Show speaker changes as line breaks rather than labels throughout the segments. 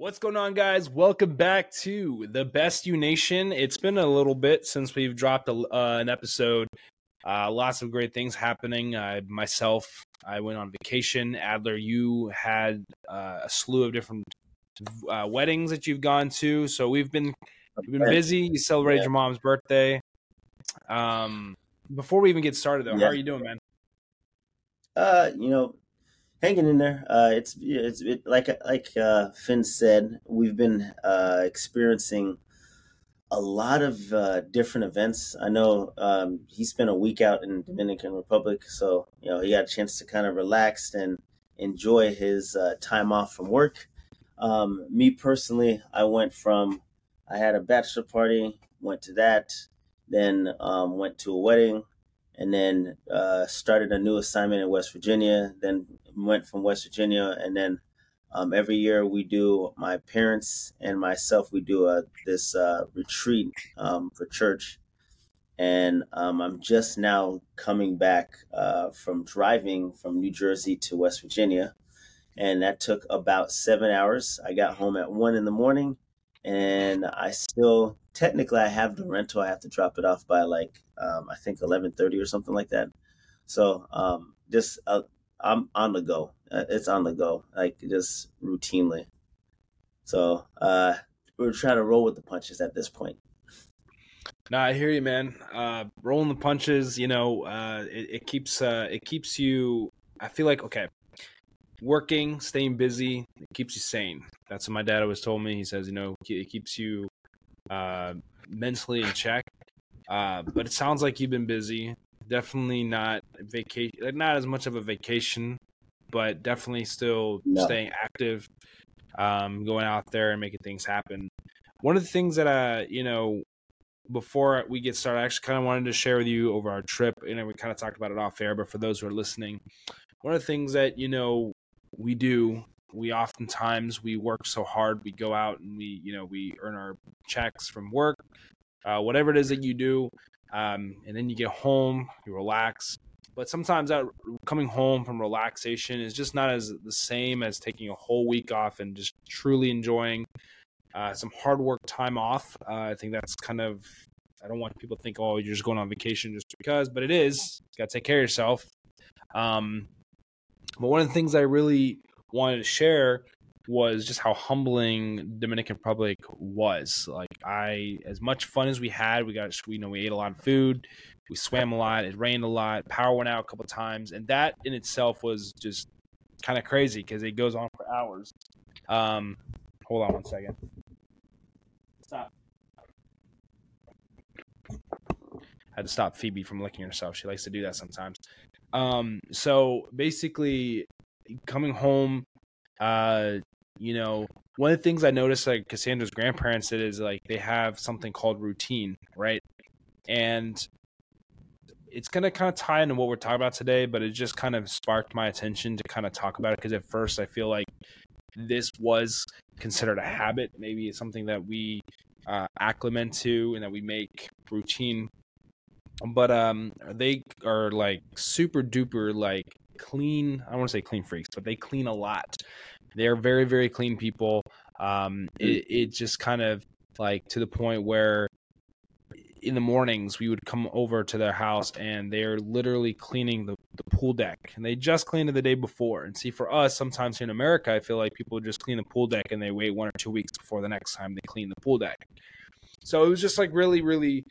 What's going on, guys? Welcome back to the Best You Nation. It's been a little bit since we've dropped a, uh, an episode. Uh, lots of great things happening. Uh, myself, I went on vacation. Adler, you had uh, a slew of different uh, weddings that you've gone to. So we've been we've been busy. You celebrated yeah. your mom's birthday. Um, before we even get started, though, yeah. how are you doing, man?
Uh, you know, hanging in there. Uh, it's it's it, like like uh, Finn said, we've been uh, experiencing a lot of uh, different events. I know um, he spent a week out in Dominican Republic, so you know he got a chance to kind of relax and enjoy his uh, time off from work. Um, me personally, I went from I had a bachelor party, went to that, then um, went to a wedding, and then uh, started a new assignment in West Virginia. Then went from West Virginia, and then um, every year we do. My parents and myself we do a this uh, retreat um, for church, and um, I'm just now coming back uh, from driving from New Jersey to West Virginia, and that took about seven hours. I got home at one in the morning, and I still technically I have the rental. I have to drop it off by like um, I think eleven thirty or something like that. So um, just uh, I'm on the go. Uh, it's on the go, like just routinely. So uh, we're trying to roll with the punches at this point.
No, I hear you, man. Uh, rolling the punches, you know, uh, it, it keeps uh, it keeps you. I feel like okay, working, staying busy, it keeps you sane. That's what my dad always told me. He says, you know, it keeps you uh, mentally in check. Uh, but it sounds like you've been busy definitely not vacation, like not as much of a vacation, but definitely still no. staying active, um, going out there and making things happen. One of the things that I, you know, before we get started, I actually kind of wanted to share with you over our trip. You know, we kind of talked about it off air, but for those who are listening, one of the things that you know we do we oftentimes we work so hard we go out and we you know we earn our checks from work uh, whatever it is that you do um, and then you get home, you relax. But sometimes that coming home from relaxation is just not as the same as taking a whole week off and just truly enjoying uh, some hard work time off. Uh, I think that's kind of I don't want people to think, oh, you're just going on vacation just because, but it is. You got to take care of yourself. Um, but one of the things I really wanted to share was just how humbling Dominican Republic was. Like I, as much fun as we had, we got you know we ate a lot of food, we swam a lot, it rained a lot, power went out a couple times, and that in itself was just kind of crazy because it goes on for hours. Um, hold on one second. Stop. I had to stop Phoebe from licking herself. She likes to do that sometimes. Um, so basically, coming home uh, you know, one of the things I noticed like Cassandra's grandparents did is like they have something called routine, right? And it's going to kind of tie into what we're talking about today, but it just kind of sparked my attention to kind of talk about it because at first I feel like this was considered a habit. Maybe it's something that we uh, acclimate to and that we make routine. But um, they are like super duper like clean. I don't want to say clean freaks, but they clean a lot. They're very, very clean people. Um, it, it just kind of like to the point where in the mornings we would come over to their house and they're literally cleaning the, the pool deck. And they just cleaned it the day before. And see for us sometimes here in america i feel like people just clean the pool deck and they wait one or two weeks before the next time they clean the pool deck. So it was just like really really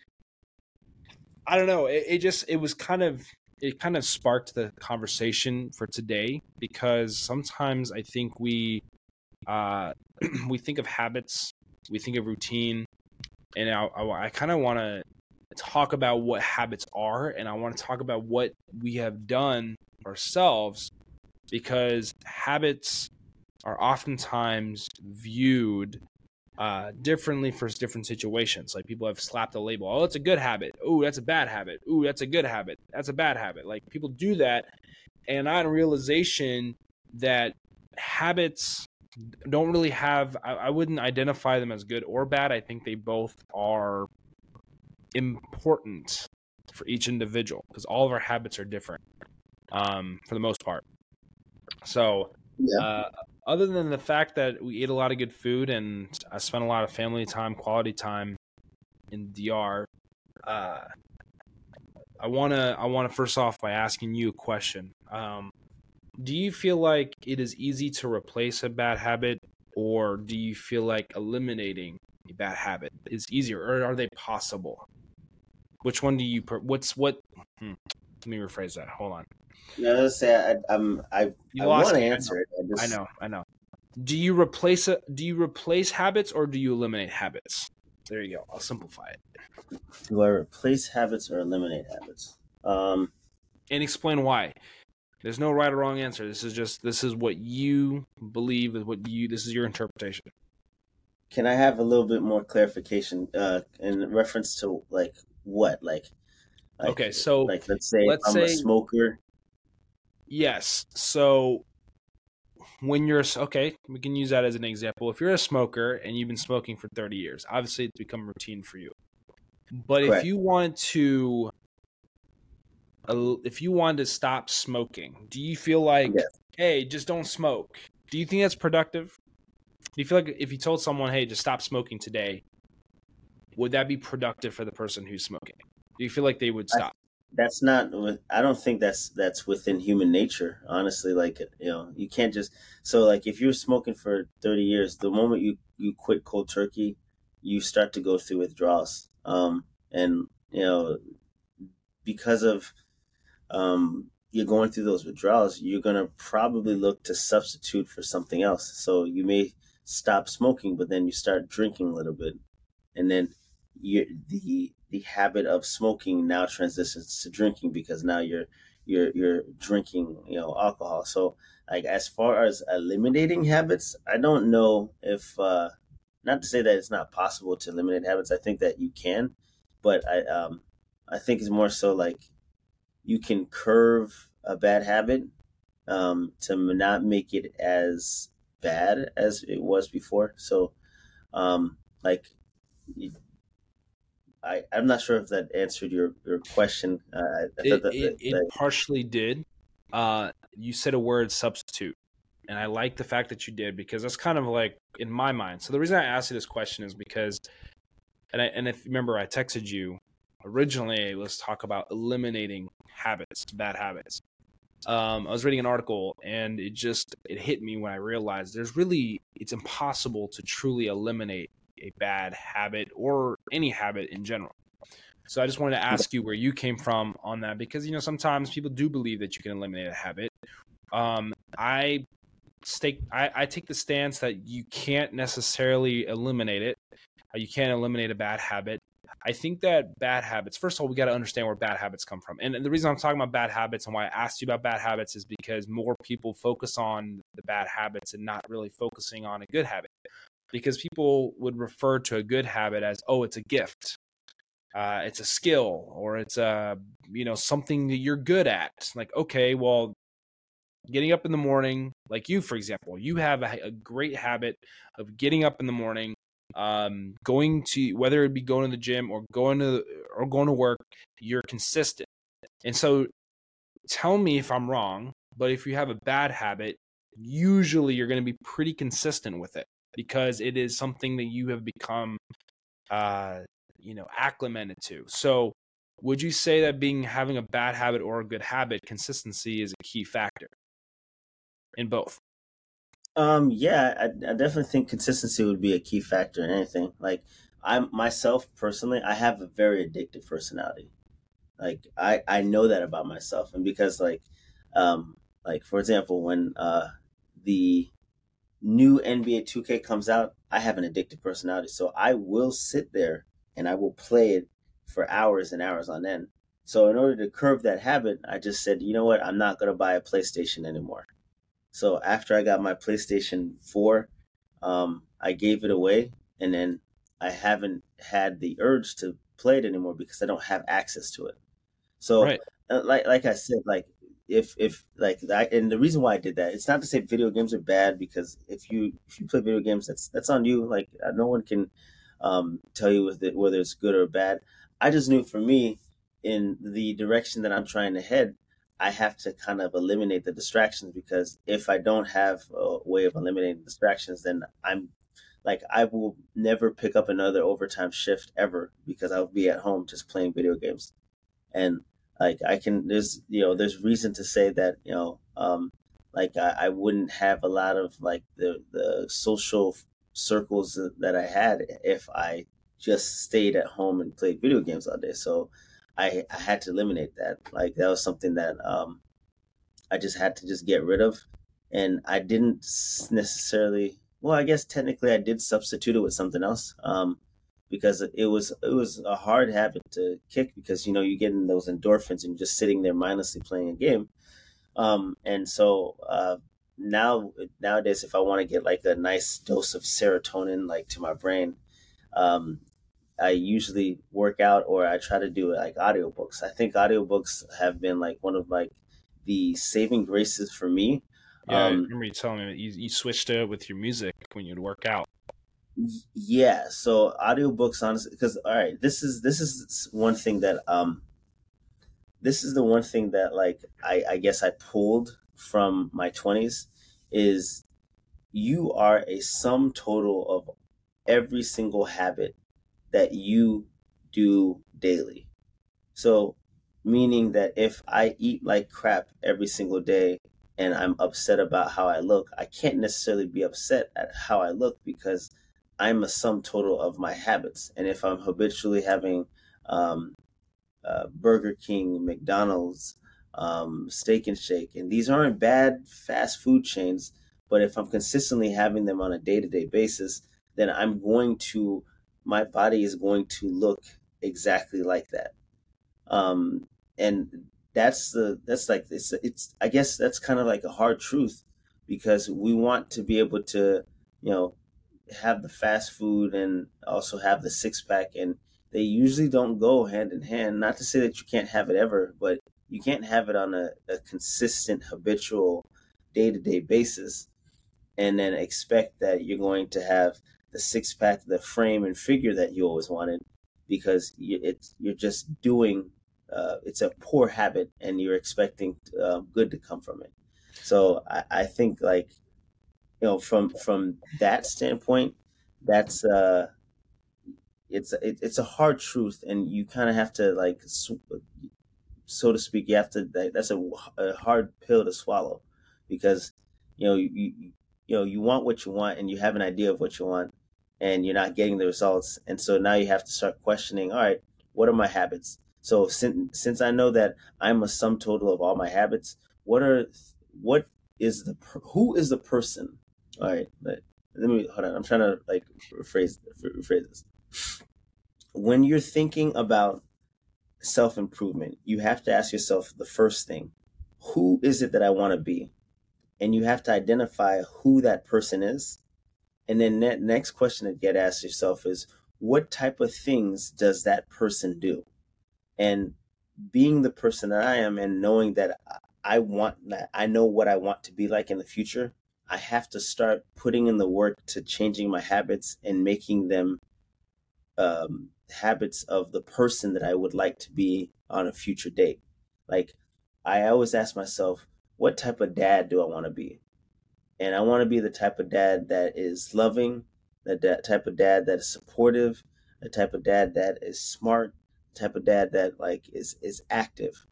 i don't know. It, it just it was kind of it kind of sparked the conversation for today because sometimes I think we uh, we think of habits, we think of routine, and I, I, I kind of want to talk about what habits are, and I want to talk about what we have done ourselves because habits are oftentimes viewed uh, differently for different situations. Like people have slapped a label. Oh, that's a good habit. Oh, that's a bad habit. Oh, that's a good habit. That's a bad habit. Like people do that, and I had a realization that habits don't really have. I, I wouldn't identify them as good or bad. I think they both are important for each individual because all of our habits are different um, for the most part. So, yeah. uh, other than the fact that we ate a lot of good food and I spent a lot of family time, quality time in DR, uh, I wanna I wanna first off by asking you a question. Um, do you feel like it is easy to replace a bad habit, or do you feel like eliminating a bad habit is easier, or are they possible? Which one do you? What's what? Let me rephrase that. Hold on.
No, say I, I'm I, I want to answer
I it. I, just... I know, I know. Do you replace it? Do you replace habits or do you eliminate habits? There you go. I'll simplify it.
Do I replace habits or eliminate habits? Um,
and explain why. There's no right or wrong answer. This is just this is what you believe is what you this is your interpretation.
Can I have a little bit more clarification uh, in reference to like what like?
Like okay, so
like let's say let's I'm say, a smoker.
Yes. So when you're okay, we can use that as an example. If you're a smoker and you've been smoking for 30 years, obviously it's become routine for you. But Correct. if you want to if you want to stop smoking, do you feel like yes. hey, just don't smoke? Do you think that's productive? Do you feel like if you told someone, "Hey, just stop smoking today," would that be productive for the person who's smoking? Do you feel like they would stop?
that's not i don't think that's that's within human nature honestly like you know you can't just so like if you're smoking for 30 years the moment you you quit cold turkey you start to go through withdrawals. Um and you know because of um you're going through those withdrawals you're going to probably look to substitute for something else. So you may stop smoking but then you start drinking a little bit. And then you the the habit of smoking now transitions to drinking because now you're you're you're drinking you know alcohol. So like as far as eliminating habits i don't know if uh not to say that it's not possible to eliminate habits i think that you can but i um i think it's more so like you can curve a bad habit um to not make it as bad as it was before. So um like I, I'm not sure if that answered your, your question. Uh,
it, that, it, it partially did. Uh, you said a word substitute, and I like the fact that you did because that's kind of like in my mind. So the reason I asked you this question is because, and I, and if remember, I texted you originally. Let's talk about eliminating habits, bad habits. Um, I was reading an article and it just it hit me when I realized there's really it's impossible to truly eliminate a bad habit or any habit in general. So I just wanted to ask you where you came from on that because you know sometimes people do believe that you can eliminate a habit. Um, I stake I, I take the stance that you can't necessarily eliminate it. Uh, you can't eliminate a bad habit. I think that bad habits, first of all, we got to understand where bad habits come from. And, and, the reason I'm talking about bad habits and why I asked you about bad habits is because more people focus on the bad habits and not really focusing on a good habit because people would refer to a good habit as oh it's a gift. Uh, it's a skill or it's a you know something that you're good at. Like okay well getting up in the morning like you for example you have a, a great habit of getting up in the morning um, going to whether it be going to the gym or going to or going to work you're consistent. And so tell me if i'm wrong but if you have a bad habit usually you're going to be pretty consistent with it because it is something that you have become, uh, you know, acclimated to. So, would you say that being having a bad habit or a good habit, consistency is a key factor in both?
Um, yeah, I, I definitely think consistency would be a key factor in anything. Like, I'm myself personally, I have a very addictive personality. Like, I I know that about myself, and because like, um, like for example, when uh the new NBA 2K comes out, I have an addictive personality. So I will sit there and I will play it for hours and hours on end. So in order to curb that habit, I just said, you know what, I'm not going to buy a PlayStation anymore. So after I got my PlayStation 4, um, I gave it away and then I haven't had the urge to play it anymore because I don't have access to it. So right. uh, like like I said, like if if like that and the reason why I did that it's not to say video games are bad because if you if you play video games that's that's on you like uh, no one can um, tell you whether it's good or bad I just knew for me in the direction that I'm trying to head I have to kind of eliminate the distractions because if I don't have a way of eliminating distractions, then I'm like I will never pick up another overtime shift ever because I'll be at home just playing video games. And like I can there's you know there's reason to say that you know um like I, I wouldn't have a lot of like the the social circles that I had if I just stayed at home and played video games all day. So I, I had to eliminate that. Like that was something that um, I just had to just get rid of, and I didn't necessarily. Well, I guess technically I did substitute it with something else, um, because it was it was a hard habit to kick because you know you get in those endorphins and you're just sitting there mindlessly playing a game, um, and so uh, now nowadays if I want to get like a nice dose of serotonin like to my brain, um, I usually work out or I try to do like audiobooks. I think audiobooks have been like one of like the saving graces for me.
Yeah, um, I remember you telling me you, you switched to it with your music when you'd work out.
Yeah, so audiobooks honestly because all right, this is this is one thing that um this is the one thing that like I, I guess I pulled from my 20s is you are a sum total of every single habit that you do daily. So, meaning that if I eat like crap every single day and I'm upset about how I look, I can't necessarily be upset at how I look because I'm a sum total of my habits. And if I'm habitually having um, uh, Burger King, McDonald's, um, Steak and Shake, and these aren't bad fast food chains, but if I'm consistently having them on a day to day basis, then I'm going to my body is going to look exactly like that. Um, and that's the that's like it's it's I guess that's kind of like a hard truth because we want to be able to you know have the fast food and also have the six pack and they usually don't go hand in hand not to say that you can't have it ever but you can't have it on a, a consistent habitual day-to-day basis and then expect that you're going to have the six pack, the frame and figure that you always wanted, because you, it's you're just doing. Uh, it's a poor habit, and you're expecting uh, good to come from it. So I, I think, like, you know, from from that standpoint, that's uh, it's it, it's a hard truth, and you kind of have to like, so to speak, you have to. That's a, a hard pill to swallow, because you know you, you you know you want what you want, and you have an idea of what you want, and you're not getting the results. And so now you have to start questioning, all right, what are my habits? So since since I know that I'm a sum total of all my habits, what are what is the who is the person? All right, let, let me hold on. I'm trying to like rephrase rephrase this. When you're thinking about self improvement, you have to ask yourself the first thing: Who is it that I want to be? And you have to identify who that person is and then that next question to get asked yourself is what type of things does that person do? And being the person that I am and knowing that I want that I know what I want to be like in the future, I have to start putting in the work to changing my habits and making them um, habits of the person that I would like to be on a future date. Like I always ask myself, what type of dad do I want to be? And I want to be the type of dad that is loving, the type of dad that is supportive, the type of dad that is smart, the type of dad that like is is active.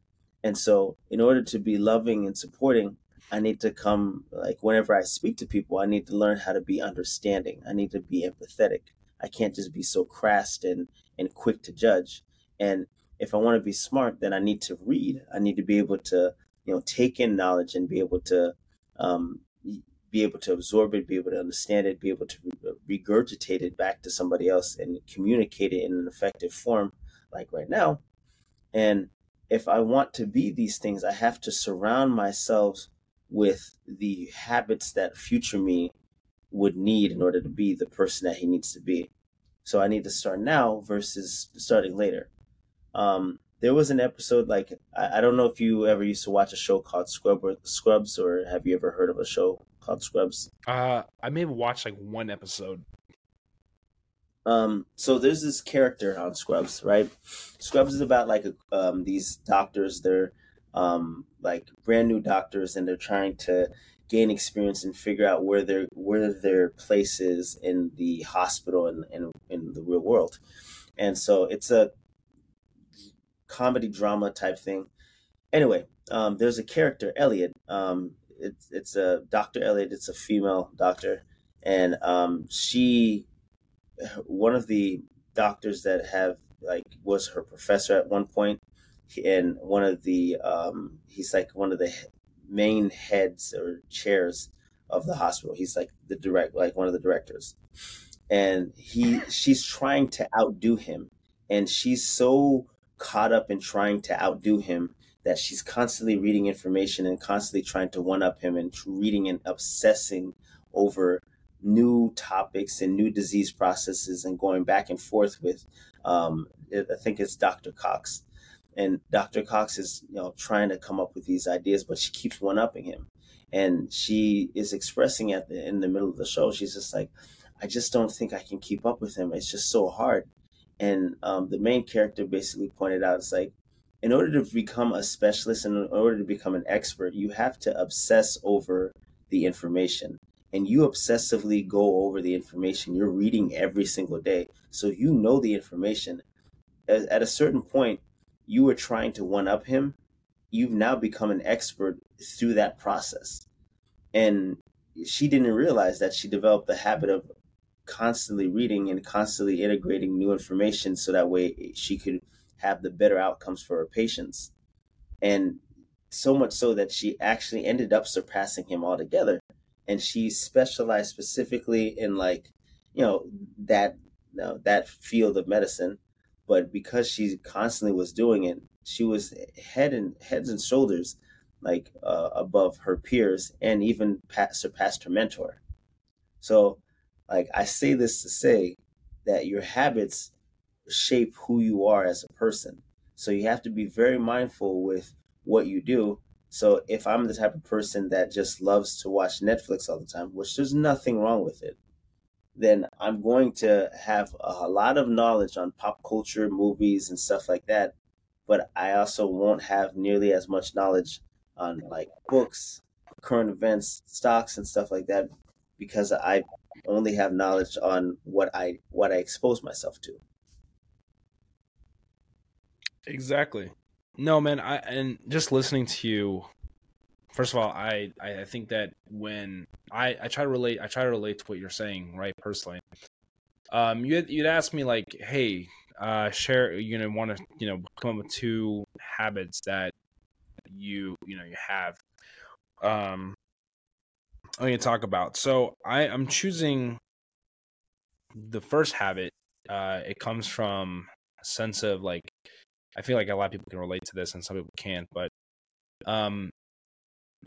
And so in order to be loving and supporting, I need to come like whenever I speak to people, I need to learn how to be understanding. I need to be empathetic. I can't just be so crass and and quick to judge. And if I want to be smart, then I need to read. I need to be able to, you know, take in knowledge and be able to um, be able to absorb it, be able to understand it, be able to regurgitate it back to somebody else and communicate it in an effective form, like right now. And if I want to be these things, I have to surround myself with the habits that future me would need in order to be the person that he needs to be. So I need to start now versus starting later. Um, there was an episode like I, I, don't know if you ever used to watch a show called Scrub or, Scrubs or have you ever heard of a show called Scrubs?
Uh, I may have watched like one episode.
Um, so there's this character on Scrubs, right? Scrubs is about like um, these doctors. They're um, like brand new doctors, and they're trying to gain experience and figure out where their where their place is in the hospital and in, in the real world. And so it's a comedy drama type thing. Anyway, um, there's a character Elliot. Um, it's it's a Dr. Elliot. It's a female doctor, and um, she one of the doctors that have like was her professor at one point, and one of the um, he's like one of the main heads or chairs of the hospital. He's like the direct, like one of the directors, and he she's trying to outdo him, and she's so caught up in trying to outdo him that she's constantly reading information and constantly trying to one up him and reading and obsessing over new topics and new disease processes and going back and forth with um, I think it's Dr. Cox. And Dr. Cox is, you know, trying to come up with these ideas, but she keeps one upping him. And she is expressing at the in the middle of the show, she's just like, I just don't think I can keep up with him. It's just so hard. And um, the main character basically pointed out, it's like, in order to become a specialist and in order to become an expert, you have to obsess over the information. And you obsessively go over the information you're reading every single day. So you know the information. At a certain point, you were trying to one up him. You've now become an expert through that process. And she didn't realize that she developed the habit of constantly reading and constantly integrating new information so that way she could have the better outcomes for her patients. And so much so that she actually ended up surpassing him altogether. And she specialized specifically in like, you know, that you know, that field of medicine. But because she constantly was doing it, she was head and heads and shoulders like uh, above her peers and even surpassed her mentor. So, like I say this to say that your habits shape who you are as a person. So you have to be very mindful with what you do. So if I'm the type of person that just loves to watch Netflix all the time, which there's nothing wrong with it, then I'm going to have a lot of knowledge on pop culture, movies, and stuff like that. But I also won't have nearly as much knowledge on like books, current events, stocks, and stuff like that because I only have knowledge on what I what I expose myself to.
Exactly. No, man. I and just listening to you. First of all, I I think that when I I try to relate, I try to relate to what you're saying, right? Personally, um, you you'd ask me like, hey, uh, share. You know, want to you know come up with two habits that you you know you have. Um, I'm to talk about. So I I'm choosing the first habit. Uh, it comes from a sense of like I feel like a lot of people can relate to this and some people can't, but um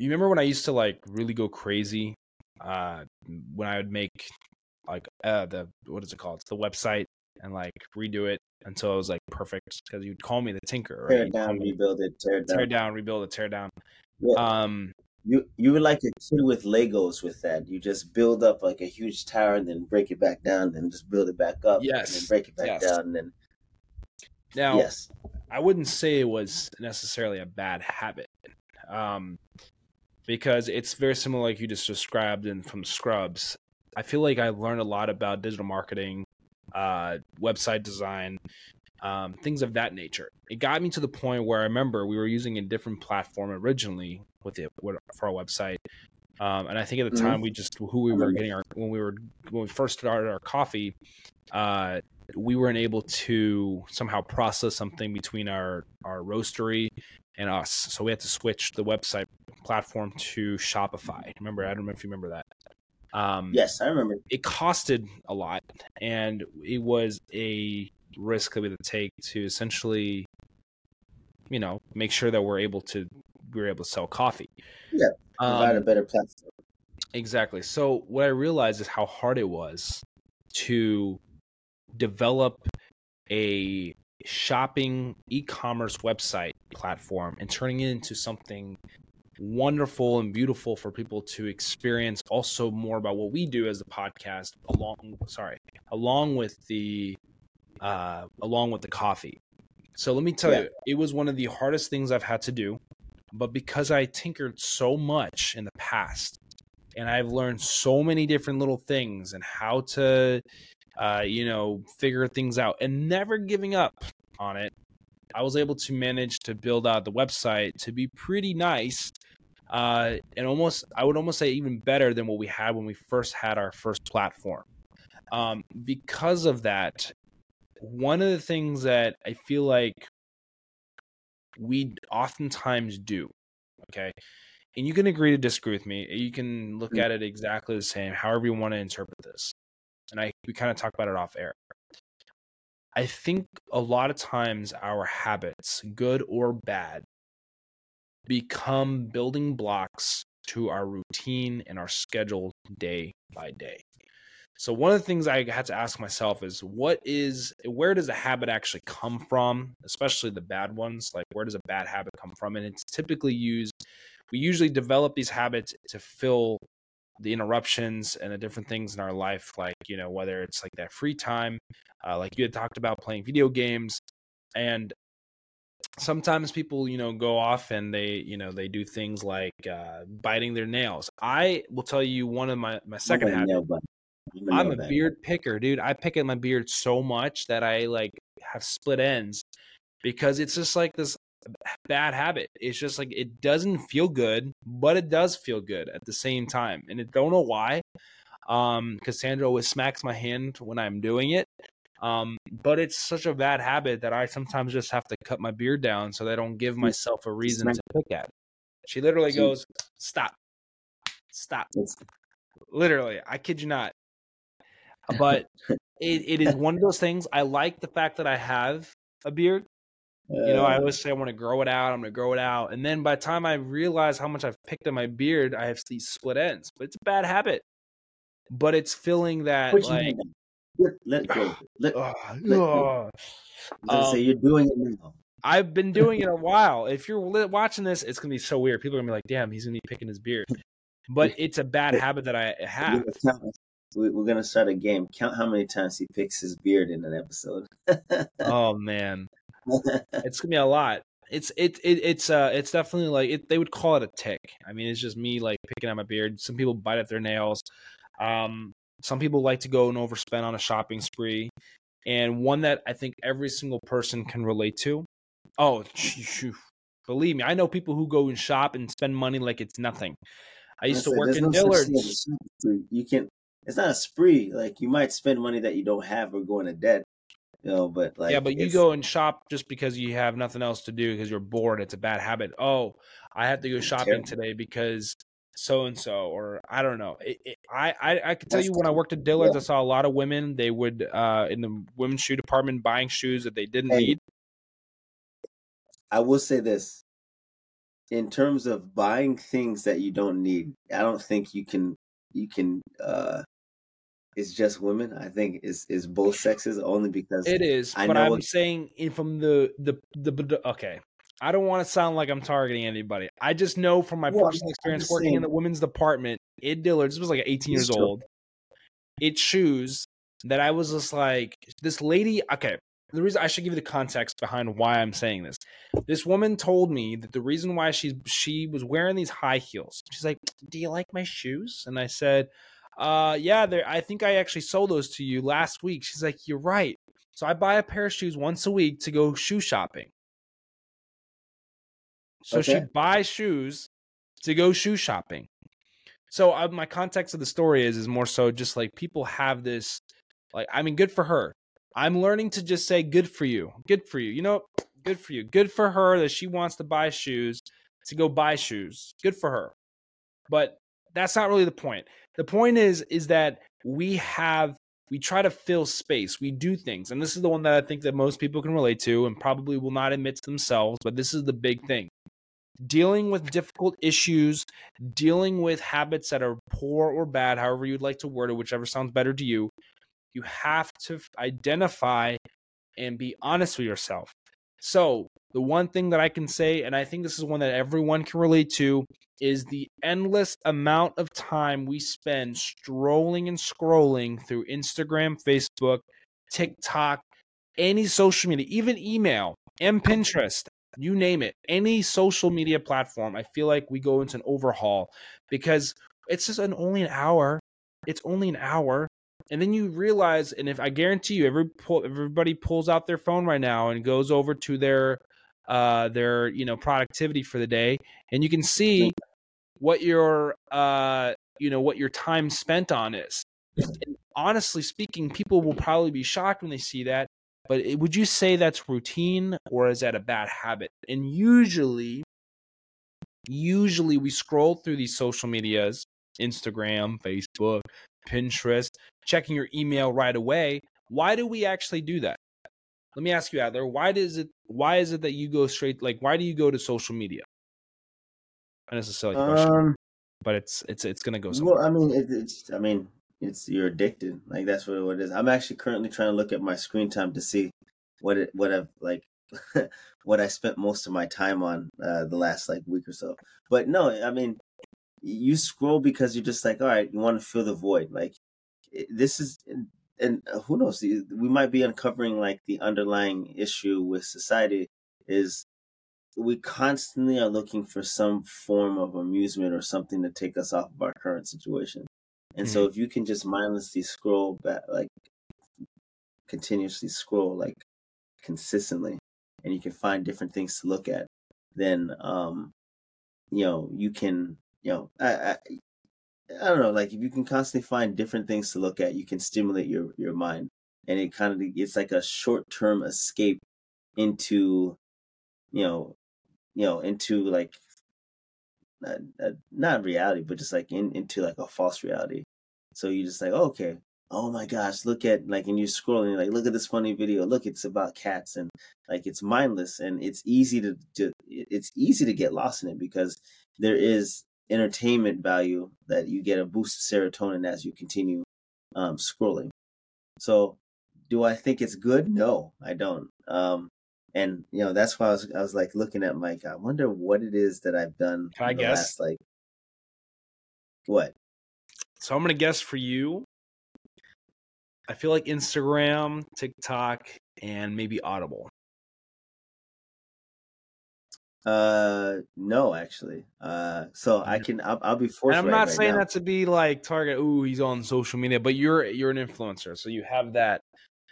you remember when I used to like really go crazy uh when I would make like uh the what is it called? It's the website and like redo it until it was like perfect because you'd call me the tinker,
right? Tear it down, rebuild it, tear it down.
Tear down, rebuild it, tear down. Yeah. Um
you you were like a kid with Legos with that. You just build up like a huge tower and then break it back down, then just build it back up.
Yes.
And then break it back
yes.
down and then
now
yes.
I wouldn't say it was necessarily a bad habit, um, because it's very similar, like you just described, in from Scrubs. I feel like I learned a lot about digital marketing, uh, website design, um, things of that nature. It got me to the point where I remember we were using a different platform originally with it for our website. Um, and I think at the mm-hmm. time we just who we were getting our when we were when we first started our coffee, uh, we weren't able to somehow process something between our our roastery and us. So we had to switch the website platform to Shopify. Remember, I don't know if you remember that.
Um, yes, I remember.
It costed a lot, and it was a risk that we had to take to essentially, you know, make sure that we're able to we were able to sell coffee.
Yeah, provide um, a better platform.
Exactly. So what I realized is how hard it was to develop a shopping e-commerce website platform and turning it into something wonderful and beautiful for people to experience also more about what we do as a podcast along sorry along with the uh along with the coffee so let me tell yeah. you it was one of the hardest things i've had to do but because I tinkered so much in the past and I've learned so many different little things and how to, uh, you know, figure things out and never giving up on it, I was able to manage to build out the website to be pretty nice. Uh, and almost, I would almost say even better than what we had when we first had our first platform. Um, because of that, one of the things that I feel like we oftentimes do, okay, and you can agree to disagree with me. You can look mm. at it exactly the same, however you want to interpret this. And I we kind of talk about it off air. I think a lot of times our habits, good or bad, become building blocks to our routine and our schedule day by day. So one of the things I had to ask myself is what is where does a habit actually come from, especially the bad ones? Like where does a bad habit come from? And it's typically used we usually develop these habits to fill the interruptions and the different things in our life like you know whether it's like that free time uh, like you had talked about playing video games and sometimes people you know go off and they you know they do things like uh, biting their nails i will tell you one of my my second habit I'm a that. beard picker, dude. I pick at my beard so much that I like have split ends because it's just like this bad habit. It's just like it doesn't feel good, but it does feel good at the same time. And I don't know why. Um, Cassandra always smacks my hand when I'm doing it. Um, but it's such a bad habit that I sometimes just have to cut my beard down so that I don't give myself a reason to pick at it. She literally goes, Stop. Stop. Literally, I kid you not but it, it is one of those things. I like the fact that I have a beard. You know, I always say I want to grow it out. I'm going to grow it out, and then by the time I realize how much I've picked on my beard, I have these split ends. But it's a bad habit. But it's filling that like
let, let go. Let, let go. Um, say you're doing it now.
I've been doing it a while. If you're watching this, it's gonna be so weird. People are gonna be like, "Damn, he's gonna be picking his beard." But it's a bad habit that I have
we're gonna start a game. Count how many times he picks his beard in an episode.
oh man, it's gonna be a lot. It's it, it it's uh it's definitely like it, they would call it a tic. I mean, it's just me like picking at my beard. Some people bite at their nails. Um, some people like to go and overspend on a shopping spree, and one that I think every single person can relate to. Oh, believe me, I know people who go and shop and spend money like it's nothing. I used to work in no Dillard's.
You can it's not a spree. Like you might spend money that you don't have or go into debt. You know, but like
yeah, but you go and shop just because you have nothing else to do because you're bored. It's a bad habit. Oh, I have to go shopping today because so and so, or I don't know. It, it, I I I can tell you when I worked at Dillard's, yeah. I saw a lot of women. They would uh in the women's shoe department buying shoes that they didn't need.
I will say this: in terms of buying things that you don't need, I don't think you can you can uh it's just women. I think is is both sexes only because
it is. I but I'm what... saying in from the, the the the okay. I don't want to sound like I'm targeting anybody. I just know from my well, personal experience working saying... in the women's department in Dillard's. This was like 18 years old. It shoes that I was just like this lady. Okay, the reason I should give you the context behind why I'm saying this. This woman told me that the reason why she's she was wearing these high heels. She's like, "Do you like my shoes?" And I said, uh, yeah, there. I think I actually sold those to you last week. She's like, you're right. So I buy a pair of shoes once a week to go shoe shopping. So okay. she buys shoes to go shoe shopping. So uh, my context of the story is is more so just like people have this, like I mean, good for her. I'm learning to just say good for you, good for you. You know, good for you, good for her that she wants to buy shoes to go buy shoes. Good for her. But that's not really the point. The point is is that we have we try to fill space. We do things. And this is the one that I think that most people can relate to and probably will not admit to themselves, but this is the big thing. Dealing with difficult issues, dealing with habits that are poor or bad, however you'd like to word it, whichever sounds better to you, you have to identify and be honest with yourself. So, the one thing that I can say, and I think this is one that everyone can relate to, is the endless amount of time we spend strolling and scrolling through Instagram, Facebook, TikTok, any social media, even email and Pinterest. You name it, any social media platform, I feel like we go into an overhaul because it's just an only an hour. It's only an hour. And then you realize, and if I guarantee you, every pull, everybody pulls out their phone right now and goes over to their uh their you know productivity for the day, and you can see what your uh you know what your time spent on is. And honestly speaking, people will probably be shocked when they see that. But would you say that's routine or is that a bad habit? And usually, usually we scroll through these social medias, Instagram, Facebook, Pinterest, checking your email right away. Why do we actually do that? Let me ask you out there. Why does it? Why is it that you go straight? Like, why do you go to social media? A silly question, um, but it's it's it's gonna go. Somewhere.
Well, I mean, it, it's I mean, it's you're addicted. Like that's what, it is. I'm actually currently trying to look at my screen time to see what it what I've like what I spent most of my time on uh, the last like week or so. But no, I mean, you scroll because you're just like, all right, you want to fill the void. Like this is, and who knows? We might be uncovering like the underlying issue with society is we constantly are looking for some form of amusement or something to take us off of our current situation. And mm-hmm. so if you can just mindlessly scroll back, like continuously scroll, like consistently, and you can find different things to look at, then, um, you know, you can, you know, I, I, I don't know, like if you can constantly find different things to look at, you can stimulate your, your mind. And it kind of, it's like a short term escape into, you know, you know, into like not, not reality, but just like in, into like a false reality. So you just like, oh, okay, oh my gosh, look at like, and you're scrolling, like, look at this funny video. Look, it's about cats, and like it's mindless, and it's easy to, to it's easy to get lost in it because there is entertainment value that you get a boost of serotonin as you continue um, scrolling. So, do I think it's good? No, I don't. Um, and you know that's why I was I was like looking at Mike. I wonder what it is that I've done.
Can I guess?
Last, like what?
So I'm gonna guess for you. I feel like Instagram, TikTok, and maybe Audible.
Uh, no, actually. Uh, so I can. I'll, I'll be forced.
To I'm not right saying that to be like target. Ooh, he's on social media, but you're you're an influencer, so you have that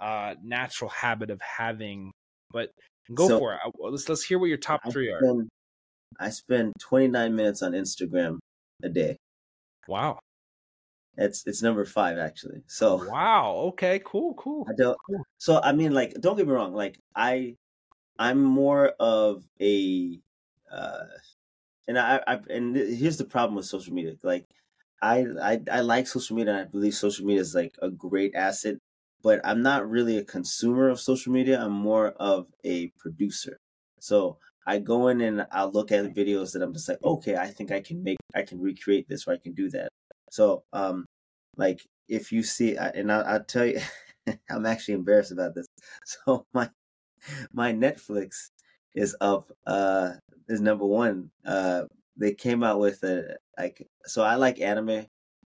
uh natural habit of having. But go so, for it. Let's let's hear what your top I three
spend, are. I spend 29 minutes on Instagram a day.
Wow.
It's it's number five actually. So
wow. Okay. Cool. Cool.
I don't. Cool. So I mean, like, don't get me wrong. Like, I I'm more of a, uh, and I, I and here's the problem with social media. Like, I I I like social media. and I believe social media is like a great asset, but I'm not really a consumer of social media. I'm more of a producer. So I go in and I'll look at the videos that I'm just like, okay, I think I can make, I can recreate this or I can do that. So, um, like if you see, and I, I'll tell you, I'm actually embarrassed about this. So my my Netflix is up, uh, is number one. Uh, they came out with a like, so I like anime.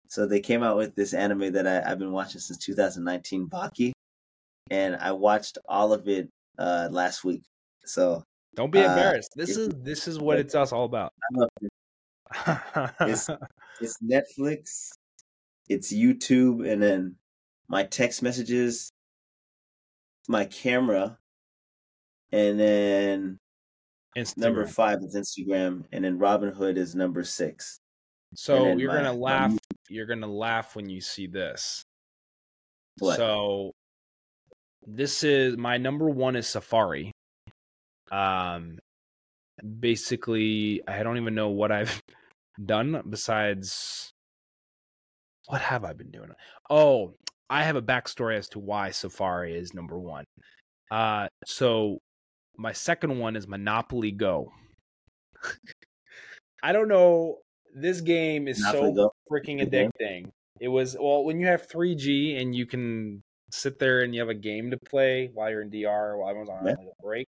So they came out with this anime that I, I've been watching since 2019, Baki, and I watched all of it uh last week. So
don't be uh, embarrassed. Uh, this is this is what it's us all about.
it's, it's Netflix, it's YouTube, and then my text messages, my camera, and then Instagram. number five is Instagram, and then Robinhood is number six.
So you're my, gonna laugh. My... You're gonna laugh when you see this. What? So this is my number one is Safari. Um, basically, I don't even know what I've done besides what have I been doing? Oh, I have a backstory as to why Safari is number one. Uh, so my second one is Monopoly Go. I don't know. This game is Monopoly so freaking addicting. It was well when you have 3G and you can sit there and you have a game to play while you're in DR while everyone's on yeah. a break.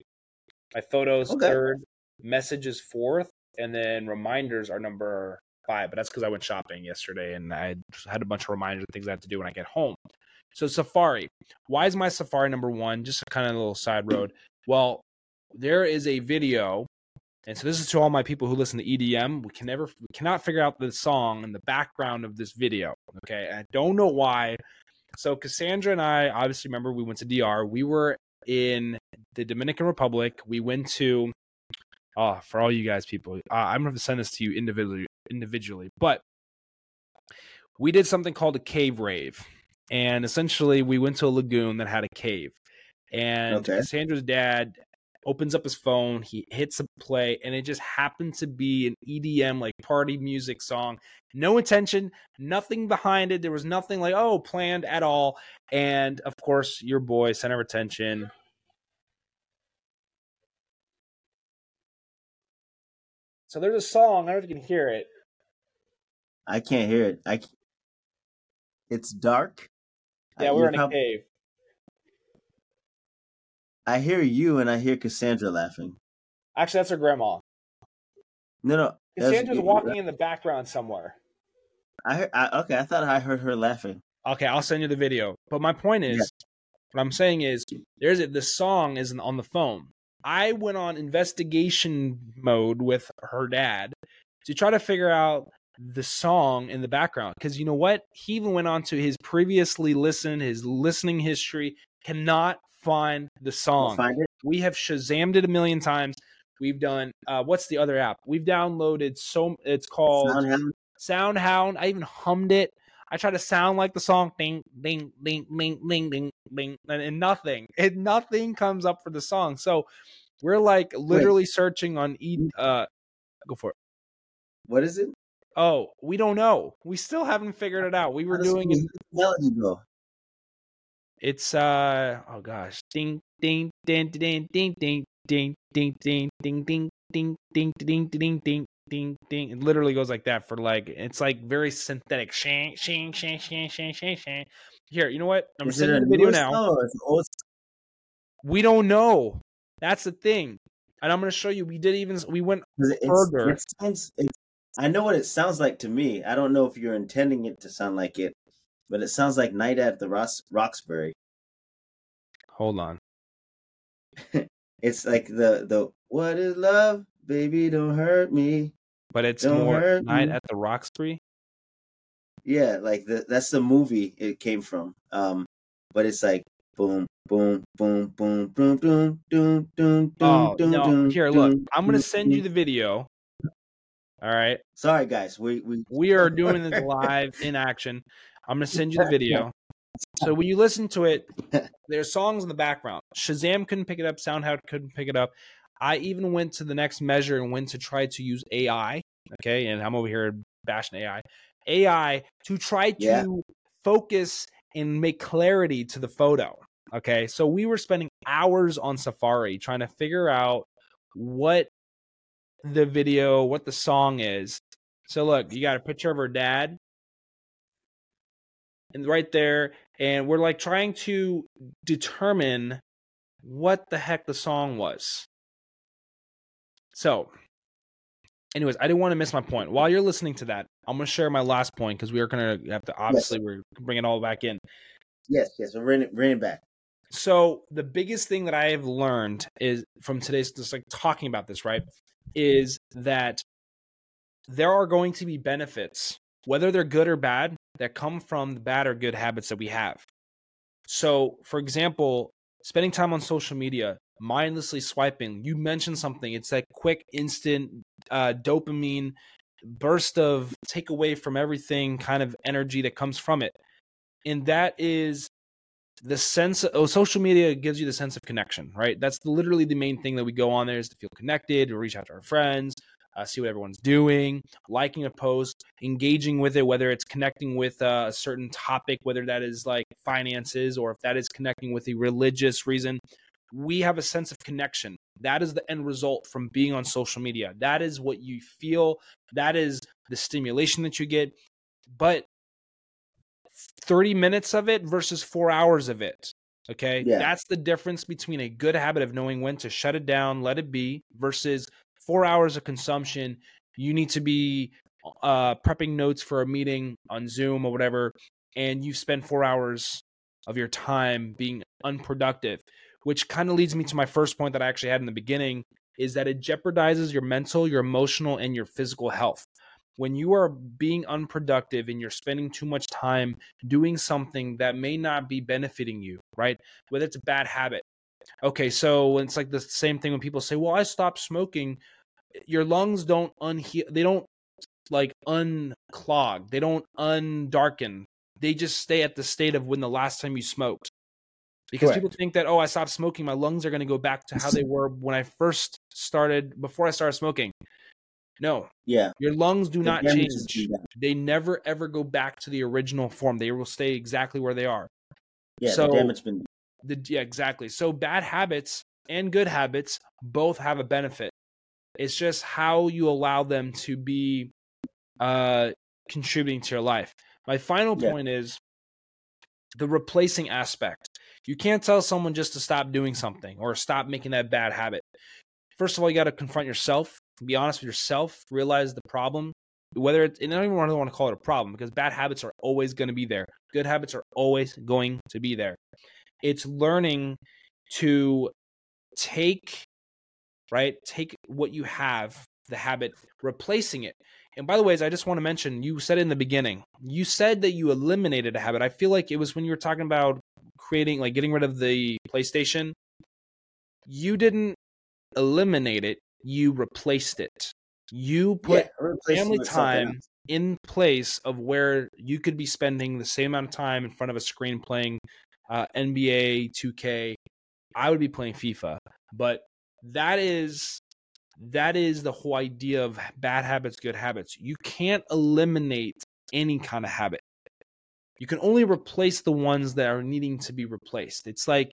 My photos okay. third, messages fourth, and then reminders are number But that's because I went shopping yesterday and I had a bunch of reminders of things I have to do when I get home. So Safari, why is my Safari number one? Just a kind of little side road. Well, there is a video, and so this is to all my people who listen to EDM. We can never, we cannot figure out the song and the background of this video. Okay, I don't know why. So Cassandra and I obviously remember we went to DR. We were in the Dominican Republic. We went to, oh, for all you guys people, uh, I'm going to send this to you individually, individually, but we did something called a cave rave. And essentially, we went to a lagoon that had a cave. And
Okay.
Cassandra's dad opens up his phone, he hits a play, and it just happened to be an EDM, like party music song. No intention, nothing behind it. There was nothing like, oh, planned at all. And of course, your boy, center of attention. So there's a song, I don't know if you can hear it.
I can't hear it. I. It's dark.
Yeah,
I-
we're in a
prob-
cave.
I hear you and I hear Cassandra laughing.
Actually, that's her grandma.
No, no. that's-
Cassandra's walking in the background somewhere.
I, heard, I okay. I thought I heard her laughing.
Okay, I'll send you the video. But my point is,
Yeah.
what I'm saying is, there's a, the song is on the phone. I went on investigation mode with her dad to try to figure out the song in the background because you know what? He even went on to his previously listened, his listening history, cannot find the song.
find it.
We have Shazammed it a million times. We've done uh, what's the other app? We've downloaded so it's called
Soundhound.
Soundhound. I even hummed it. I try to sound like the song, ding, ding, ding, ding, ding, ding, ding, and, and nothing. And nothing comes up for the song. So we're like literally searching on e. Uh, go for it.
What is it?
Oh, we don't know. We still haven't figured it out. We were doing it.
melody go.
It's uh oh gosh, ding, ding, ding, ding, ding, ding, ding, ding, ding, ding, ding, ding, ding, ding, ding, ding. Ding ding, it literally goes like that for like it's like very synthetic. Shang, shang, shang, shang, shang, shang, shang. Here, you know what? I'm
Is
sending the video now.
song or is it old?
We don't know. That's the thing. And I'm gonna show you. We did even we went
it's-
Further.
It sounds, it, I know what it sounds like to me. I don't know if you're intending it to sound like it, but it sounds like Night at the Ross, Roxbury.
hold on.
It's like the the what is love, baby? Don't hurt me.
But it's
Don't
more night
me.
at the Roxbury.
Yeah, like the, that's the movie it came from. Um, but it's like boom, boom, boom, boom, boom, boom, doom, doom,
Oh
doom,
no!
doom,
Here, look.
doom,
I'm gonna send you the video. All right.
Sorry, guys. We we
We are doing this live in action. I'm gonna send you the video. So when you listen to it, there's songs in the background. Shazam couldn't pick it up. SoundHound couldn't pick it up. I even went to the next measure and went to try to use AI. Okay, and I'm over here bashing AI. AI to try to
Yeah.
focus and make clarity to the photo. Okay, so we were spending hours on Safari trying to figure out what the video, what the song is. So look, you got a picture of her dad, and right there, and we're like trying to determine what the heck the song was. So, anyways, I didn't want to miss my point. While you're listening to that, I'm going to share my last point because we are going to have to obviously we're bring it all back in.
yes, yes. We're bringing it, bringing it back.
So the biggest thing that I have learned is from today's just like talking about this, right? Is that there are going to be benefits, whether they're good or bad, that come from the bad or good habits that we have. So, for example, spending time on social media, mindlessly swiping, you mentioned something, it's that quick, instant uh, dopamine burst of take away from everything kind of energy that comes from it. And that is the sense of oh, social media gives you the sense of connection, right? That's literally the main thing that we go on there is to feel connected, to reach out to our friends, uh, see what everyone's doing, liking a post, engaging with it, whether it's connecting with uh, a certain topic, whether that is like finances or if that is connecting with a religious reason. We have a sense of connection. That is the end result from being on social media. That is what you feel. That is the stimulation that you get. But 30 minutes of it versus four hours of it. Okay.
Yeah.
That's the difference between a good habit of knowing when to shut it down, let it be, versus four hours of consumption. You need to be uh, prepping notes for a meeting on Zoom or whatever, and you spend four hours of your time being unproductive, which kind of leads me to my first point that I actually had in the beginning is that it jeopardizes your mental, your emotional, and your physical health. When you are being unproductive and you're spending too much time doing something that may not be benefiting you, right? Whether it's a bad habit. Okay, so it's like the same thing when people say, "Well, I stopped smoking." Your lungs don't unheal. They don't like unclog. They don't undarken. They just stay at the state of when the last time you smoked. Because Correct. people think that oh, I stopped smoking, my lungs are going to go back to how they were when I first started before I started smoking. No.
Yeah.
Your lungs do the not change. They never ever go back to the original form. They will stay exactly where they are.
Yeah, so, the damage been
the, yeah, exactly. So bad habits and good habits both have a benefit. It's just how you allow them to be uh contributing to your life. My final yeah. point is the replacing aspect. You can't tell someone just to stop doing something or stop making that bad habit. First of all, you got to confront yourself, be honest with yourself, realize the problem. Whether it's, and I don't even want to call it a problem because bad habits are always going to be there. Good habits are always going to be there. It's learning to take, right? Take what you have, the habit, replacing it. And by the way, I just want to mention, you said in the beginning, you said that you eliminated a habit. I feel like it was when you were talking about creating, like getting rid of the PlayStation. You didn't eliminate it, you replaced it. You put yeah, family time in place of where you could be spending the same amount of time in front of a screen playing uh, NBA 2K. I would be playing FIFA, but that is that is the whole idea of bad habits, good habits. You can't eliminate any kind of habit. You can only replace the ones that are needing to be replaced. It's like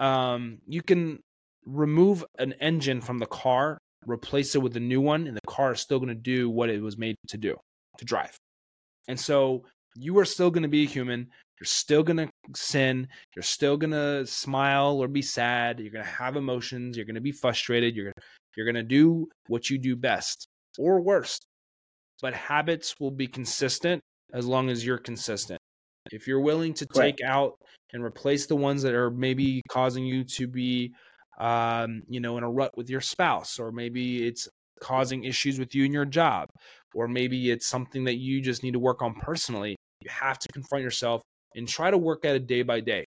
um, you can remove an engine from the car, replace it with a new one, and the car is still going to do what it was made to do to drive. And so you are still going to be a human. You're still going to sin. You're still going to smile or be sad. You're going to have emotions. You're going to be frustrated. You're you're going to do what you do best or worst. But habits will be consistent as long as you're consistent. If you're willing to take right. out and replace the ones that are maybe causing you to be um, you know, in a rut with your spouse, or maybe it's causing issues with you and your job, or maybe it's something that you just need to work on personally. You have to confront yourself and try to work at it day by day.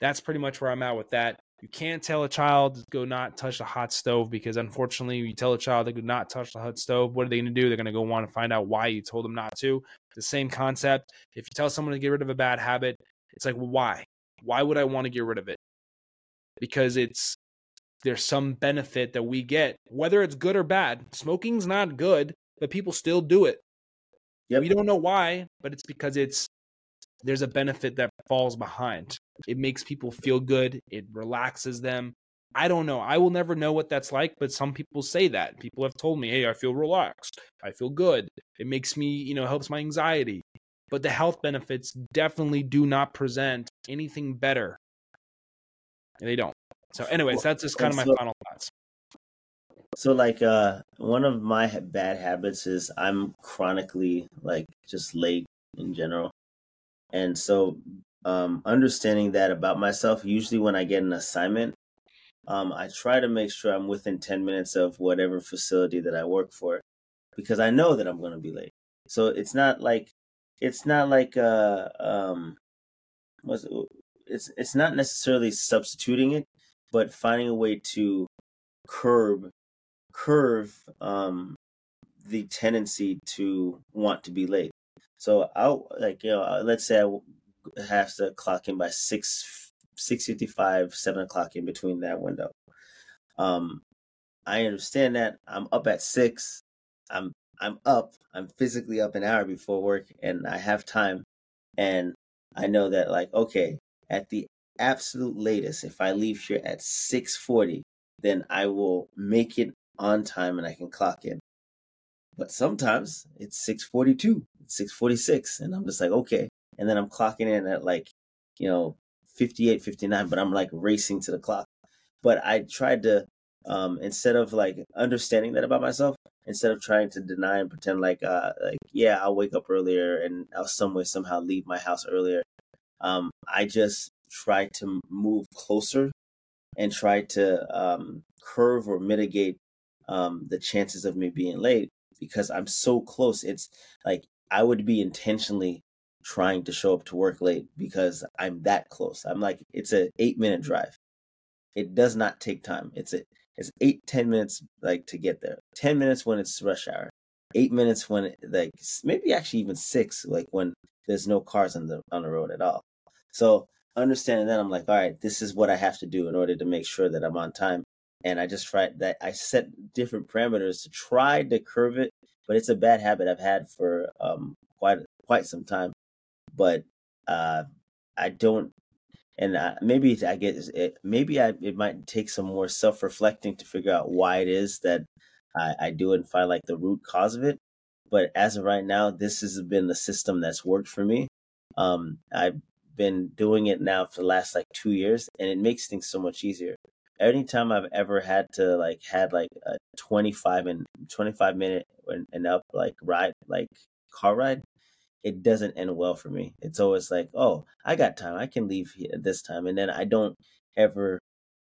That's pretty much where I'm at with that. You can't tell a child to go not touch the hot stove because unfortunately, you tell a child to go not touch the hot stove. What are they going to do? They're going to go want to find out why you told them not to. The same concept. If you tell someone to get rid of a bad habit, it's like, well, why? Why would I want to get rid of it? Because it's there's some benefit that we get, whether it's good or bad. Smoking's not good, but people still do it. Yep. We don't know why, but it's because it's there's a benefit that falls behind. It makes people feel good, it relaxes them. I don't know. I will never know what that's like, but some people say that. People have told me, "Hey, I feel relaxed. I feel good. It makes me, you know, helps my anxiety." But the health benefits definitely do not present anything better. They don't. So anyways, that's just kind of my so, final thoughts.
So like uh one of my bad habits is I'm chronically like just late in general. And so, um, understanding that about myself, usually when I get an assignment, um, I try to make sure I'm within 10 minutes of whatever facility that I work for because I know that I'm going to be late. So it's not like, it's not like, uh, um, what's, it's, it's not necessarily substituting it, but finding a way to curb, curve, um, the tendency to want to be late. So I'll like you know uh, let's say I have to clock in by six six fifty five seven o'clock in between that window. Um, I understand that I'm up at six. I'm I'm up. I'm physically up an hour before work, and I have time. And I know that like okay, at the absolute latest, if I leave here at six forty, then I will make it on time and I can clock in. But sometimes it's 642, it's 646. And I'm just like, okay. And then I'm clocking in at like, you know, 58, 59, but I'm like racing to the clock. But I tried to, um, instead of like understanding that about myself, instead of trying to deny and pretend like, uh, like, yeah, I'll wake up earlier and I'll some way somehow leave my house earlier. Um, I just try to move closer and try to um, curve or mitigate um, the chances of me being late because I'm so close. It's like I would be intentionally trying to show up to work late because I'm that close. I'm like it's a eight minute drive. It does not take time. It's a it's eight ten minutes like to get there. Ten minutes when it's rush hour. Eight minutes when like maybe actually even six like when there's no cars on the on the road at all. So understanding that I'm like, all right, this is what I have to do in order to make sure that I'm on time. And I just tried that I set different parameters to try to curve it, but it's a bad habit I've had for um quite quite some time. But uh I don't and maybe I get it, maybe I it might take some more self reflecting to figure out why it is that I, I do it and find like the root cause of it. But as of right now, this has been the system that's worked for me. Um, I've been doing it now for the last like two years, and it makes things so much easier. Anytime I've ever had to like had like a twenty five and twenty five minute and up like ride like car ride, it doesn't end well for me. It's always like, oh, I got time. I can leave at this time. And then I don't ever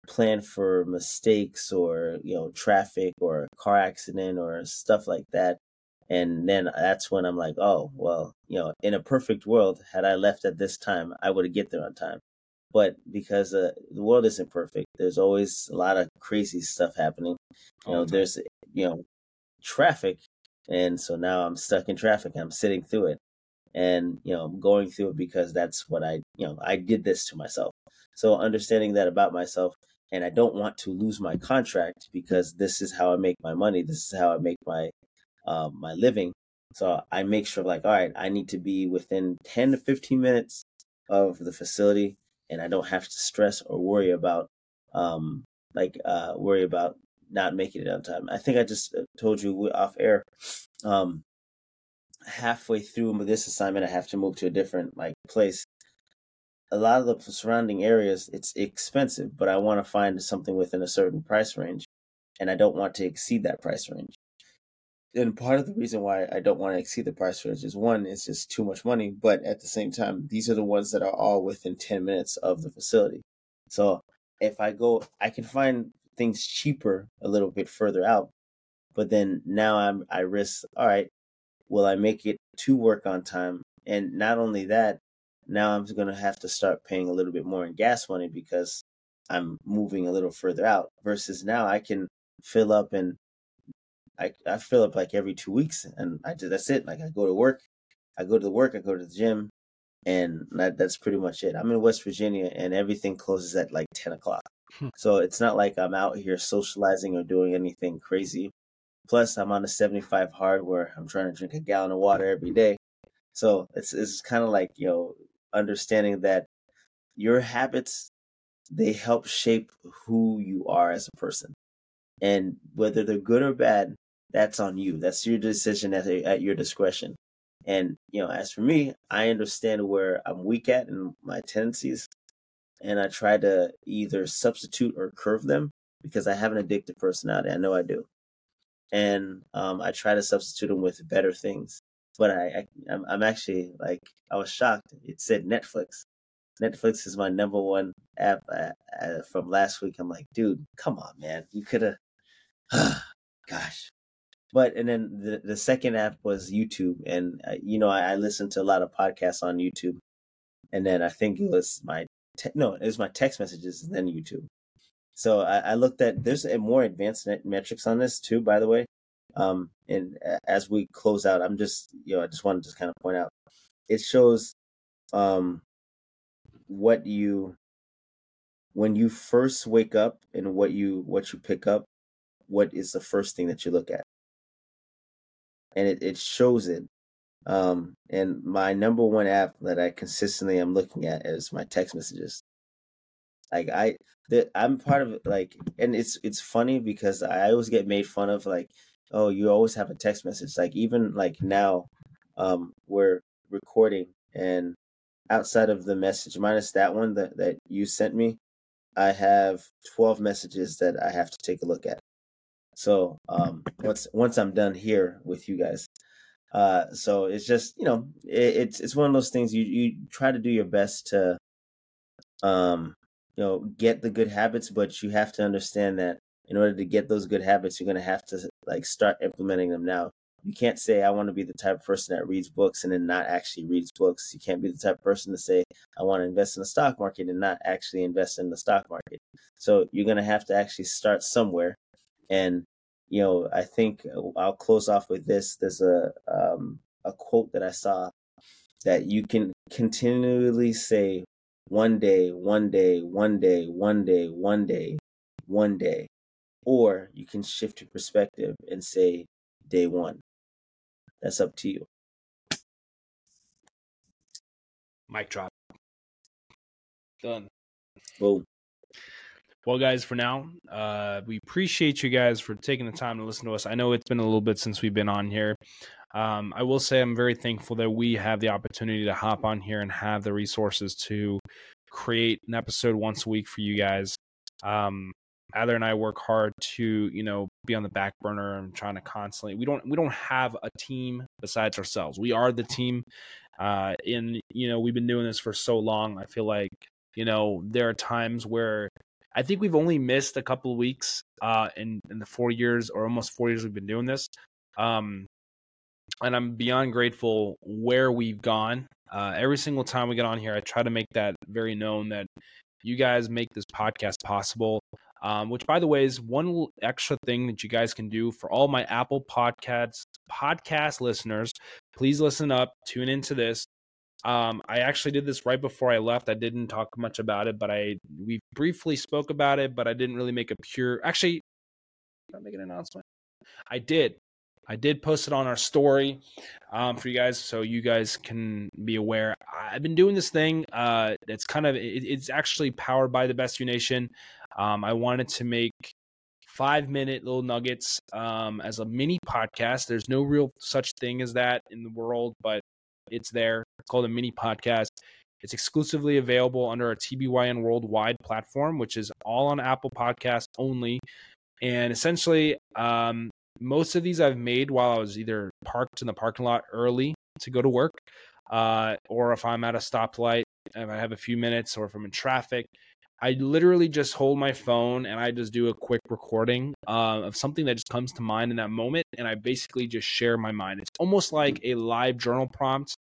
plan for mistakes or, you know, traffic or car accident or stuff like that. And then that's when I'm like, oh, well, you know, in a perfect world, had I left at this time, I would have get there on time. But because uh, the world isn't perfect, there's always a lot of crazy stuff happening. You know, there's, you know, traffic. And so now I'm stuck in traffic. I'm sitting through it and you know I'm going through it because that's what i you know i did this to myself so understanding that about myself and i don't want to lose my contract because this is how i make my money this is how i make my uh, my living so i make sure like all right i need to be within 10 to 15 minutes of the facility and i don't have to stress or worry about um like uh worry about not making it on time i think i just uh, told you off air um halfway through this assignment, I have to move to a different like place. A lot of the surrounding areas, it's expensive, but I want to find something within a certain price range, and I don't want to exceed that price range. And part of the reason why I don't want to exceed the price range is one, it's just too much money, but at the same time, these are the ones that are all within 10 minutes of the facility. So if I go, I can find things cheaper a little bit further out, but then now I'm I risk. All right, will I make it to work on time? And not only that, now I'm going to have to start paying a little bit more in gas money because I'm moving a little further out versus now I can fill up and I, I fill up like every two weeks and I just, that's it. Like I go to work, I go to the work, I go to the gym and that, that's pretty much it. I'm in West Virginia and everything closes at like 10 o'clock. Hmm. So it's not like I'm out here socializing or doing anything crazy. Plus, I'm on a 75 hard where I'm trying to drink a gallon of water every day. So it's it's kind of like you know understanding that your habits they help shape who you are as a person, and whether they're good or bad, that's on you. That's your decision at at your discretion. And you know, as for me, I understand where I'm weak at and my tendencies, and I try to either substitute or curve them because I have an addictive personality. I know I do and um, I try to substitute them with better things. But I, I I'm, actually like I was shocked. It said Netflix. Netflix is my number one app uh, uh, from last week. I'm like, dude, come on, man, you could have. Gosh, but and then the the second app was YouTube, and uh, you know I, I listened to a lot of podcasts on YouTube, and then I think it was my te- no, it was my text messages and then YouTube. So I, I looked at there's more advanced metrics on this too, by the way. Um, and as we close out, I'm just you know I just wanted to just kind of point out it shows um what you when you first wake up and what you what you pick up what is the first thing that you look at and it, it shows it um and my number one app that i consistently am looking at is my text messages like I that I'm part of like and it's it's funny because I always get made fun of like, oh, you always have a text message. Like even like now, um, we're recording and outside of the message, minus that one that, that you sent me, I have twelve messages that I have to take a look at. So um once once I'm done here with you guys. Uh, so it's just you know it, it's it's one of those things you you try to do your best to um you know get the good habits, but you have to understand that in order to get those good habits, you're gonna have to like start implementing them now. You can't say I want to be the type of person that reads books and then not actually reads books. You can't be the type of person to say I want to invest in the stock market and not actually invest in the stock market. So you're gonna have to actually start somewhere. And you know, I think I'll close off with this. There's a um, a quote that I saw that you can continually say one day, one day, one day, one day, one day, one day, or you can shift your perspective and say day one. That's up to you.
Mic drop. Done.
Boom.
Well, guys, for now, uh, we appreciate you guys for taking the time to listen to us. I know it's been a little bit since we've been on here. Um, I will say I'm very thankful that we have the opportunity to hop on here and have the resources to create an episode once a week for you guys. Um, Adler and I work hard to, you know, be on the back burner and trying to constantly. We don't we don't have a team besides ourselves. We are the team. Uh, and you know, we've been doing this for so long. I feel like you know there are times where I think we've only missed a couple of weeks uh, in in the four years or almost four years we've been doing this. Um, and I'm beyond grateful where we've gone. Uh, every single time we get on here, I try to make that very known that you guys make this podcast possible. Um, which, by the way, is one extra thing that you guys can do for all my Apple Podcasts podcast listeners. Please listen up, tune into this. Um, I actually did this right before I left. I didn't talk much about it, but I we briefly spoke about it, but I didn't really make a pure. Actually, I make an announcement? I did. I did post it on our story um, for you guys, so you guys can be aware. I've been doing this thing. Uh, it's kind of it, it's actually powered by the Best You Nation. Um, I wanted to make five minute little nuggets um, as a mini podcast. There's no real such thing as that in the world, but it's there. It's called a mini podcast. It's exclusively available under our TBYN Worldwide platform, which is all on Apple Podcasts only. And essentially, um, most of these I've made while I was either parked in the parking lot early to go to work, uh, or if I'm at a stoplight, if I have a few minutes, or if I'm in traffic. I literally just hold my phone and I just do a quick recording uh, of something that just comes to mind in that moment, and I basically just share my mind. It's almost like a live journal prompt.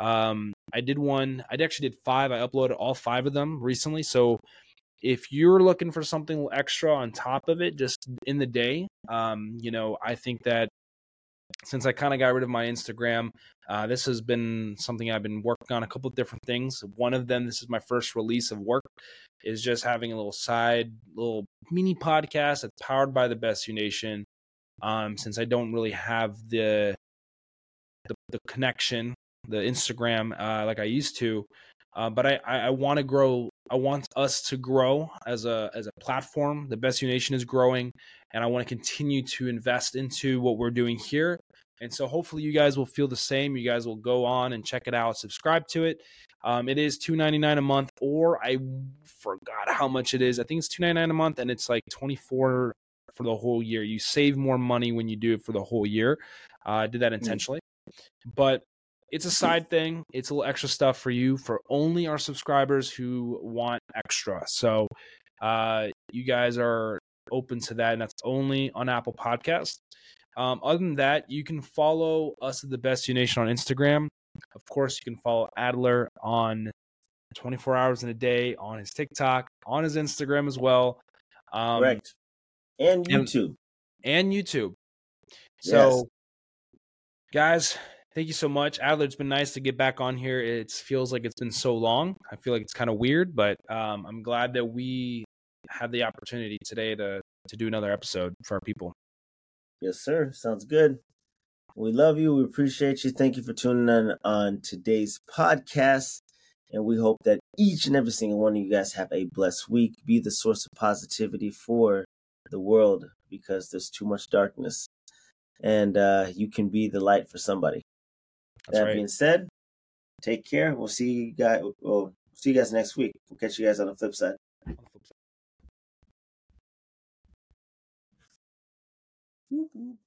Um, I did one. I actually did five. I uploaded all five of them recently. So if you're looking for something extra on top of it, just in the day, um, you know, I think that since I kind of got rid of my Instagram, uh, this has been something I've been working on a couple different things. One of them, this is my first release of work, is just having a little side, little mini podcast that's powered by the Best You Nation. Um, since I don't really have the the, the connection, the Instagram uh, like I used to, uh, but I, I, I want to grow. I want us to grow as a as a platform. The Best You Nation is growing, and I want to continue to invest into what we're doing here. And so hopefully you guys will feel the same. You guys will go on and check it out, subscribe to it. Um, it is two ninety nine a month, or I forgot how much it is. I think it's two ninety nine a month, and it's like twenty four for the whole year. You save more money when you do it for the whole year. Uh, I did that mm. intentionally, but it's a side thing. It's a little extra stuff for you for only our subscribers who want extra. So uh, you guys are open to that, and that's only on Apple Podcast. Um, other than that, you can follow us at the Best You Nation on Instagram. Of course, you can follow Adler on 24 hours in a day on his TikTok, on his Instagram as well.
Um, Correct. And YouTube.
And, and YouTube. So, yes. guys, Thank you so much, Adler. It's been nice to get back on here. It feels like it's been so long. I feel like it's kind of weird, but um, I'm glad that we had the opportunity today to to do another episode for our people.
Yes, sir. Sounds good. We love you. We appreciate you. Thank you for tuning in on today's podcast. And we hope that each and every single one of you guys have a blessed week. Be the source of positivity for the world because there's too much darkness. And uh, you can be the light for somebody. That's that right. being said, take care. We'll see you guys. We'll see you guys next week. We'll catch you guys on the flip side. On the flip side.